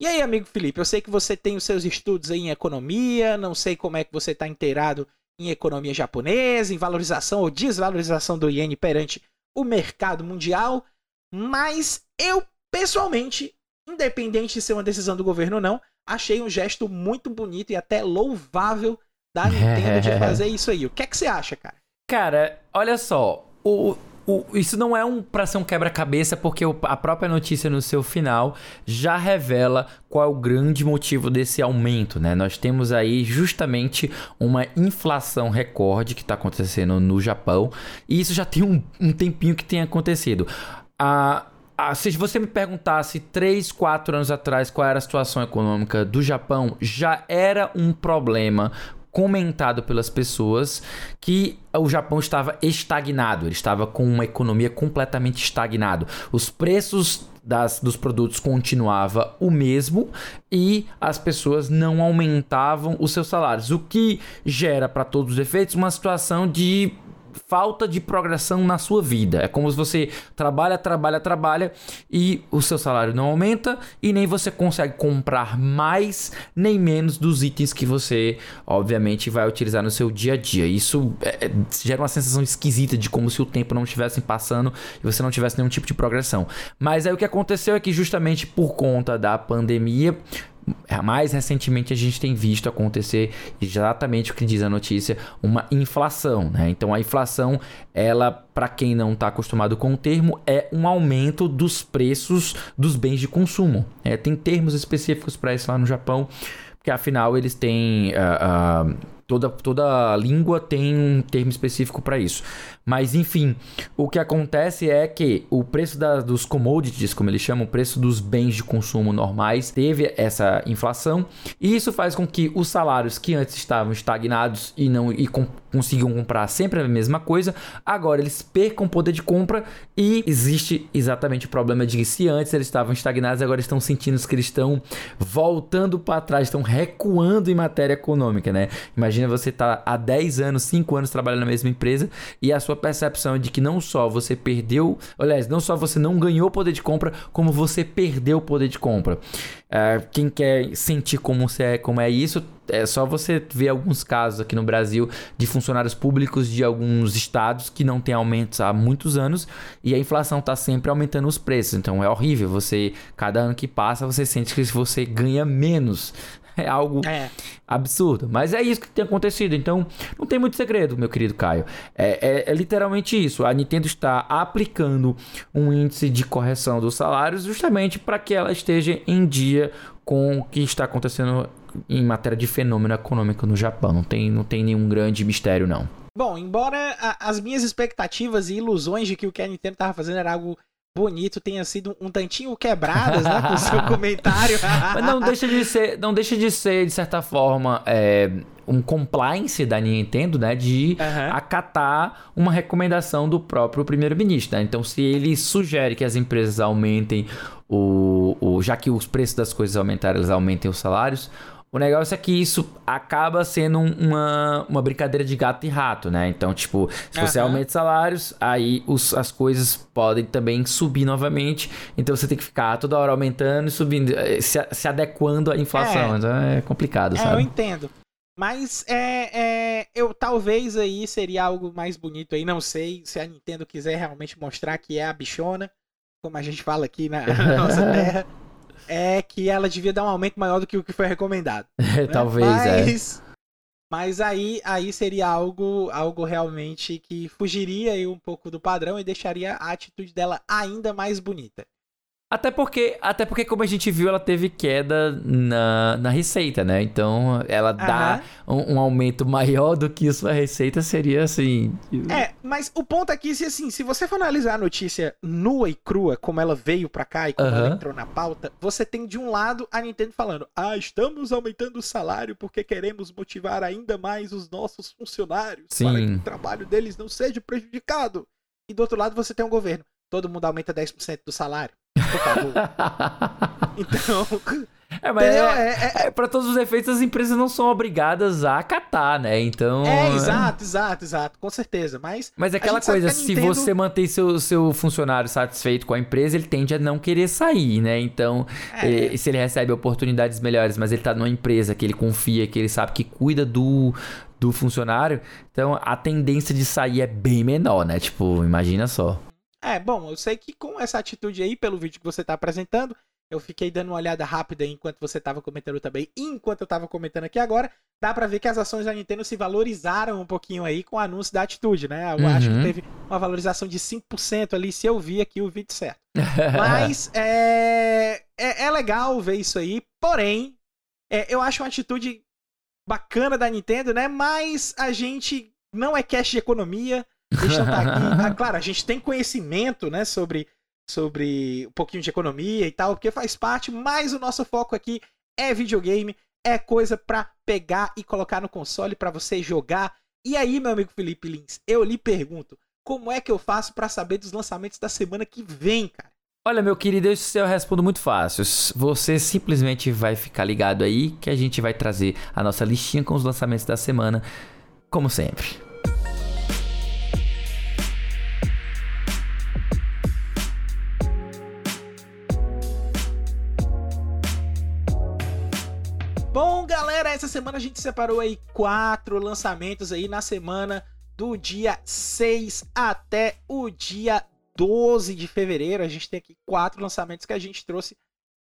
E aí, amigo Felipe, eu sei que você tem os seus estudos em economia, não sei como é que você está inteirado em economia japonesa, em valorização ou desvalorização do iene perante o mercado mundial, mas eu, pessoalmente, independente de ser uma decisão do governo ou não, achei um gesto muito bonito e até louvável da Nintendo de fazer isso aí. O que é que você acha, cara? Cara, olha só, o, o, isso não é um para ser um quebra-cabeça, porque o, a própria notícia no seu final já revela qual é o grande motivo desse aumento, né? Nós temos aí justamente uma inflação recorde que está acontecendo no Japão, e isso já tem um, um tempinho que tem acontecido. A, se você me perguntasse 3, 4 anos atrás qual era a situação econômica do Japão, já era um problema comentado pelas pessoas que o Japão estava estagnado, ele estava com uma economia completamente estagnado. Os preços das, dos produtos continuava o mesmo e as pessoas não aumentavam os seus salários, o que gera para todos os efeitos uma situação de falta de progressão na sua vida. É como se você trabalha, trabalha, trabalha e o seu salário não aumenta e nem você consegue comprar mais nem menos dos itens que você, obviamente, vai utilizar no seu dia a dia. Isso é, é gera uma sensação esquisita de como se o tempo não estivesse passando e você não tivesse nenhum tipo de progressão. Mas aí o que aconteceu é que justamente por conta da pandemia, mais recentemente a gente tem visto acontecer exatamente o que diz a notícia, uma inflação, né? Então a inflação, ela, para quem não está acostumado com o termo, é um aumento dos preços dos bens de consumo. É, tem termos específicos para isso lá no Japão, porque afinal eles têm uh, uh, toda toda língua tem um termo específico para isso. Mas enfim, o que acontece é que o preço da, dos commodities, como eles chamam, o preço dos bens de consumo normais, teve essa inflação e isso faz com que os salários que antes estavam estagnados e não e com, comprar sempre a mesma coisa, agora eles percam poder de compra e existe exatamente o problema de que se antes eles estavam estagnados, agora estão sentindo que eles estão voltando para trás, estão recuando em matéria econômica, né? Imagina você tá há 10 anos, 5 anos trabalhando na mesma empresa e a sua percepção é de que não só você perdeu, aliás, não só você não ganhou poder de compra, como você perdeu o poder de compra. Uh, quem quer sentir como, é, como é isso, é só você ver alguns casos aqui no Brasil de funcionários públicos de alguns estados que não tem aumentos há muitos anos e a inflação está sempre aumentando os preços. Então é horrível. Você, cada ano que passa, você sente que você ganha menos é algo é. absurdo. Mas é isso que tem acontecido. Então, não tem muito segredo, meu querido Caio. É, é, é, literalmente isso. A Nintendo está aplicando um índice de correção dos salários justamente para que ela esteja em dia com o que está acontecendo em matéria de fenômeno econômico no Japão. Não tem, não tem nenhum grande mistério, não. Bom, embora a, as minhas expectativas e ilusões de que o que a Nintendo estava fazendo era algo bonito tenha sido um tantinho quebradas, né, com o seu comentário. Mas não deixa de ser, não deixa de ser de certa forma é, um compliance da Nintendo, né, de uhum. acatar uma recomendação do próprio primeiro-ministro. Né? Então, se ele sugere que as empresas aumentem o, o, já que os preços das coisas aumentaram, eles aumentem os salários o negócio é que isso acaba sendo uma, uma brincadeira de gato e rato, né? Então, tipo, se você uhum. aumenta salários, aí os, as coisas podem também subir novamente. Então você tem que ficar toda hora aumentando e subindo, eh, se, se adequando à inflação. É. Então é complicado, é, sabe? Eu entendo. Mas é, é, eu talvez aí seria algo mais bonito aí. Não sei se a Nintendo quiser realmente mostrar que é a bichona, como a gente fala aqui na, na nossa terra é que ela devia dar um aumento maior do que o que foi recomendado. né? Talvez, é. mas, é. Mas aí, aí seria algo, algo realmente que fugiria um pouco do padrão e deixaria a atitude dela ainda mais bonita. Até porque, até porque, como a gente viu, ela teve queda na, na receita, né? Então, ela dá um, um, aumento maior do que sua receita seria assim. É, mas o ponto aqui, se assim, se você for analisar a notícia nua e crua, como ela veio pra cá e como ela entrou na pauta, você tem de um lado a Nintendo falando: Ah, estamos aumentando o salário porque queremos motivar ainda mais os nossos funcionários Sim. para que o trabalho deles não seja prejudicado. E do outro lado você tem um governo. Todo mundo aumenta 10% do salário. Por favor. então. É, mas é, é, é, é para todos os efeitos, as empresas não são obrigadas a acatar, né? Então. É, exato, exato, exato, com certeza. Mas. Mas é aquela coisa, se Nintendo... você mantém seu, seu funcionário satisfeito com a empresa, ele tende a não querer sair, né? Então, é. se ele recebe oportunidades melhores, mas ele tá numa empresa que ele confia, que ele sabe que cuida do, do funcionário, então a tendência de sair é bem menor, né? Tipo, imagina só. É, bom, eu sei que com essa atitude aí, pelo vídeo que você está apresentando, eu fiquei dando uma olhada rápida enquanto você estava comentando também, e enquanto eu estava comentando aqui agora, dá para ver que as ações da Nintendo se valorizaram um pouquinho aí com o anúncio da atitude, né? Eu uhum. acho que uhum. teve uma valorização de 5% ali, se eu vi aqui o vídeo certo. Mas é, é, é, legal ver isso aí, porém, é, eu acho uma atitude bacana da Nintendo, né? Mas a gente não é cash de economia, Deixa eu estar aqui. Ah, claro, a gente tem conhecimento, né, sobre, sobre um pouquinho de economia e tal, porque faz parte, mas o nosso foco aqui é videogame, é coisa para pegar e colocar no console para você jogar. E aí, meu amigo Felipe Lins, eu lhe pergunto, como é que eu faço para saber dos lançamentos da semana que vem, cara? Olha, meu querido, eu respondo muito fácil. Você simplesmente vai ficar ligado aí que a gente vai trazer a nossa listinha com os lançamentos da semana, como sempre. Essa semana a gente separou aí quatro lançamentos aí na semana do dia 6 até o dia 12 de fevereiro. A gente tem aqui quatro lançamentos que a gente trouxe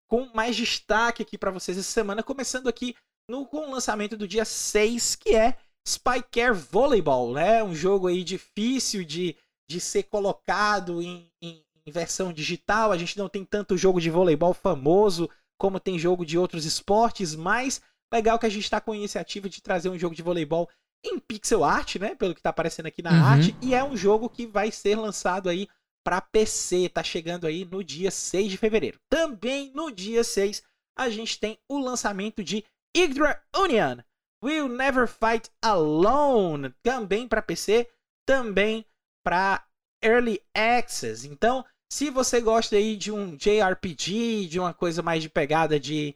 com mais destaque aqui para vocês essa semana, começando aqui no com o lançamento do dia 6, que é Spy Care Volleyball, né? Um jogo aí difícil de, de ser colocado em, em, em versão digital. A gente não tem tanto jogo de voleibol famoso como tem jogo de outros esportes, mas legal que a gente está com a iniciativa de trazer um jogo de voleibol em pixel art, né? Pelo que tá aparecendo aqui na Uhum. arte. E é um jogo que vai ser lançado aí para PC. Tá chegando aí no dia 6 de fevereiro. Também no dia 6, a gente tem o lançamento de Hydra Union. We'll Never Fight Alone. Também para PC, também para Early Access. Então, se você gosta aí de um JRPG, de uma coisa mais de pegada de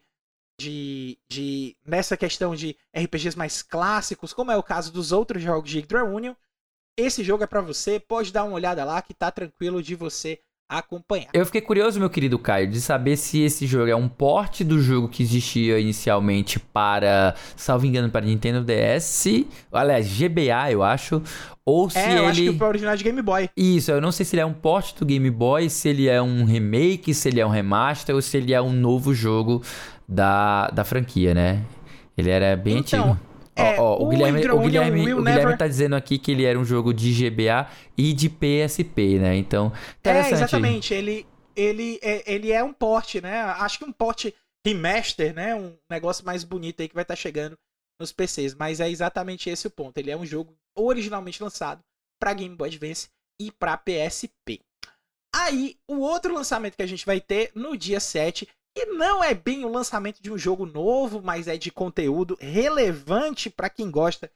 de, de nessa questão de RPGs mais clássicos, como é o caso dos outros jogos de Hydra Union, esse jogo é pra você, pode dar uma olhada lá que tá tranquilo de você acompanhar. Eu fiquei curioso, meu querido Caio, de saber se esse jogo é um porte do jogo que existia inicialmente para, salvo engano, para Nintendo DS, aliás, GBA, eu acho, ou se é, eu ele... acho que foi original de Game Boy. Isso, eu não sei se ele é um porte do Game Boy, se ele é um remake, se ele é um remaster ou se ele é um novo jogo da, da franquia, né? Ele era bem Então, antigo. É, Ó, ó, o, Guilherme, o, Guilherme, o Guilherme never- tá dizendo aqui que ele era um jogo de GBA e de PSP, né? Então, É, exatamente. Ele, ele, é, ele é um porte, né? Acho que um porte remaster, né? Um negócio mais bonito aí que vai estar chegando nos PCs. Mas é exatamente esse o ponto. Ele é um jogo originalmente lançado para Game Boy Advance e para PSP. Aí, o outro lançamento que a gente vai ter no dia 7, que não é bem o lançamento de um jogo novo, mas é de conteúdo relevante para quem gosta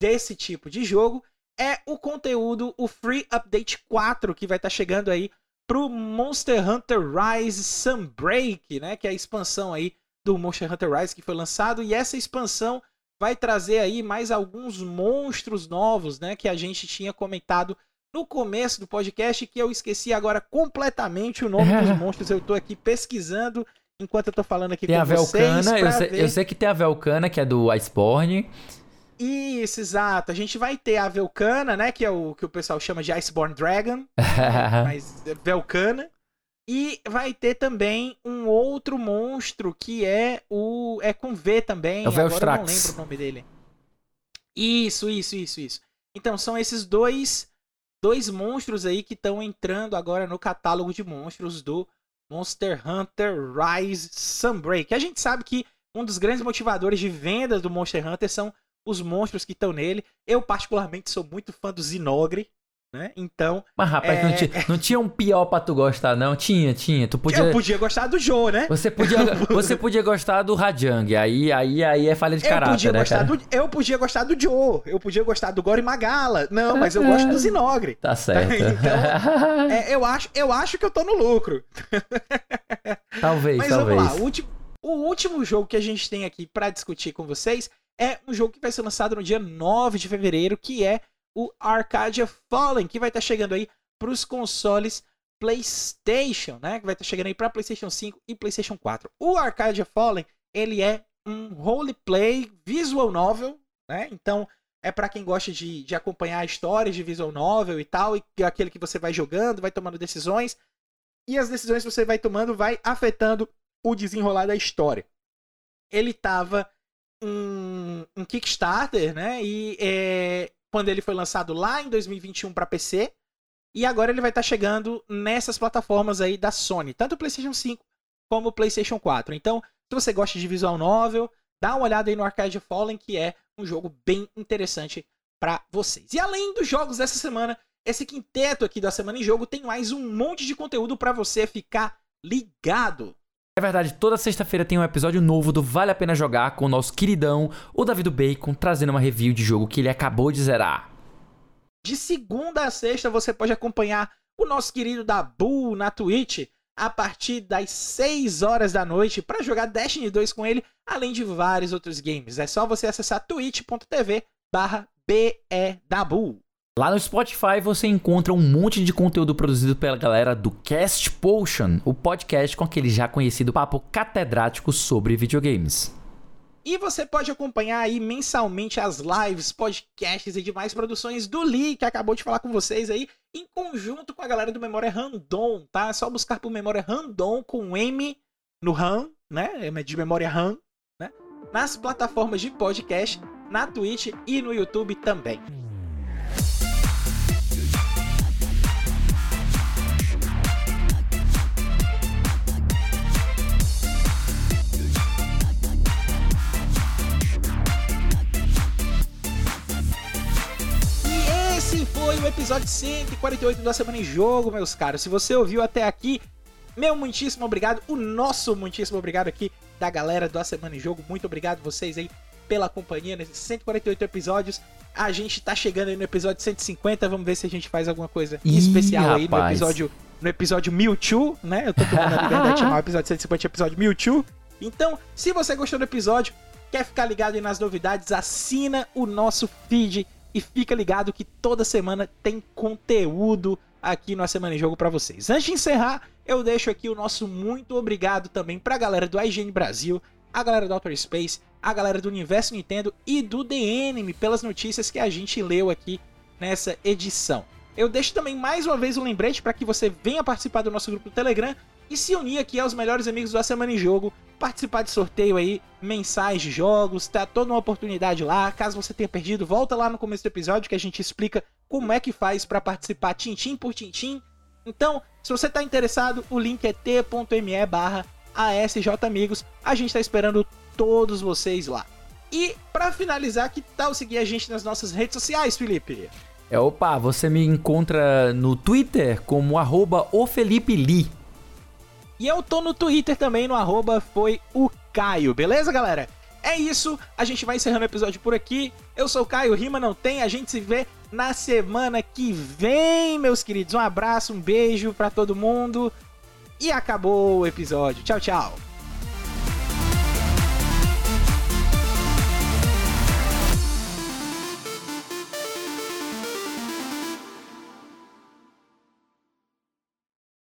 desse tipo de jogo, é o conteúdo, o Free Update 4, que vai estar chegando aí pro Monster Hunter Rise Sunbreak, né? Que é a expansão aí do Monster Hunter Rise que foi lançado. E essa expansão vai trazer aí mais alguns monstros novos, né? Que a gente tinha comentado no começo do podcast, que eu esqueci agora completamente o nome dos monstros. Eu tô aqui pesquisando enquanto eu tô falando aqui Tem com a vocês. Velcana, eu pra sei, ver. eu sei que tem a Velcana, que é do Iceborne. Isso, exato. A gente vai ter a Velcana, né? Que é o que o pessoal chama de Iceborne Dragon. mas Velcana. E vai ter também um outro monstro que é o. É com V também. É o Agora eu não Velstrax. lembro o nome dele. Isso, isso, isso, isso. Então são esses dois, dois monstros aí que estão entrando agora no catálogo de monstros do Monster Hunter Rise Sunbreak. A gente sabe que um dos grandes motivadores de vendas do Monster Hunter são os monstros que estão nele. Eu, particularmente, sou muito fã do Zinogre, né? Então, Mas, rapaz, É. não, tinha, não tinha um pior pra tu gostar, não? Tinha, tinha. Tu podia. eu podia gostar do Joe, né? Você podia, você podia gostar do Rajang. Aí, aí, aí é falha de Eu caráter, podia, né, gostar cara? do, eu podia gostar do Joe, eu podia gostar do Gore Magala. Não, mas eu gosto do Zinogre. Tá certo. Então, É, eu, acho, eu acho que eu tô no lucro. talvez, Mas talvez. vamos lá, o último, o último jogo que a gente tem aqui pra discutir com vocês é um jogo que vai ser lançado no dia 9 de fevereiro, que é o Arcadia Fallen, que vai estar chegando aí pros consoles PlayStation, né? Que vai estar chegando aí pra PlayStation 5 e PlayStation 4. O Arcadia Fallen, ele é um roleplay visual novel, né? Então, é pra quem gosta de, de acompanhar histórias de visual novel e tal, e é aquele que você vai jogando, vai tomando decisões, e as decisões que você vai tomando vai afetando o desenrolar da história. Ele tava em, em Kickstarter, né? E é, quando ele foi lançado lá em 2021 para PC, e agora ele vai estar chegando nessas plataformas aí da Sony, tanto o PlayStation 5 como o PlayStation 4. Então, se você gosta de visual novel, dá uma olhada aí no Arcade Fallen, que é um jogo bem interessante para vocês. E além dos jogos dessa semana, esse quinteto aqui da Semana em Jogo tem mais um monte de conteúdo para você ficar ligado. É verdade, toda sexta-feira tem um episódio novo do Vale a Pena Jogar com o nosso queridão, o Davi do Bacon, trazendo uma review de jogo que ele acabou de zerar. De segunda a sexta você pode acompanhar o nosso querido Dabu na Twitch a partir das 6 horas da noite para jogar Destiny 2 com ele, além de vários outros games. É só você acessar twitch.tv barra BEDabu. Lá no Spotify você encontra um monte de conteúdo produzido pela galera do Cast Potion, o podcast com aquele já conhecido papo catedrático sobre videogames. E você pode acompanhar aí mensalmente as lives, podcasts e demais produções do Lee, que acabou de falar com vocês aí, em conjunto com a galera do Memória Random, tá? É só buscar por Memória Random com M no RAM, né? É de memória RAM, né? Nas plataformas de podcast, na Twitch e no YouTube também. Episódio 148 da Semana em Jogo, meus caros. Se você ouviu até aqui, meu muitíssimo obrigado. O nosso muitíssimo obrigado aqui da galera do A Semana em Jogo. Muito obrigado vocês aí pela companhia nesses 148 episódios. A gente tá chegando aí no episódio 150. Vamos ver se a gente faz alguma coisa Ih, especial aí no rapaz. episódio no episódio Mewtwo, né? Eu tô tomando a liberdade de chamar o episódio 150 de episódio Mewtwo. Então, se você gostou do episódio, quer ficar ligado aí nas novidades, assina o nosso feed e fica ligado que toda semana tem conteúdo aqui no A Semana em Jogo pra vocês. Antes de encerrar, eu deixo aqui o nosso muito obrigado também pra galera do IGN Brasil, a galera do Outer Space, a galera do Universo Nintendo e do DNM pelas notícias que a gente leu aqui nessa edição. Eu deixo também mais uma vez um lembrete para que você venha participar do nosso grupo do Telegram e se unir aqui aos melhores amigos da Semana em Jogo, participar de sorteio aí, mensais de jogos, tá toda uma oportunidade lá. Caso você tenha perdido, volta lá no começo do episódio que a gente explica como é que faz para participar tintim por tintim. Então, se você tá interessado, o link é t.me barra ASJamigos. A gente tá esperando todos vocês lá. E para finalizar, que tal seguir a gente nas nossas redes sociais, Felipe? É, opa, você me encontra no Twitter como arroba. E eu tô no Twitter também, no arroba foi o Caio, beleza, galera? É isso, a gente vai encerrando o episódio por aqui. Eu sou o Caio, rima não tem, a gente se vê na semana que vem, meus queridos. Um abraço, um beijo pra todo mundo. E acabou o episódio. Tchau, tchau.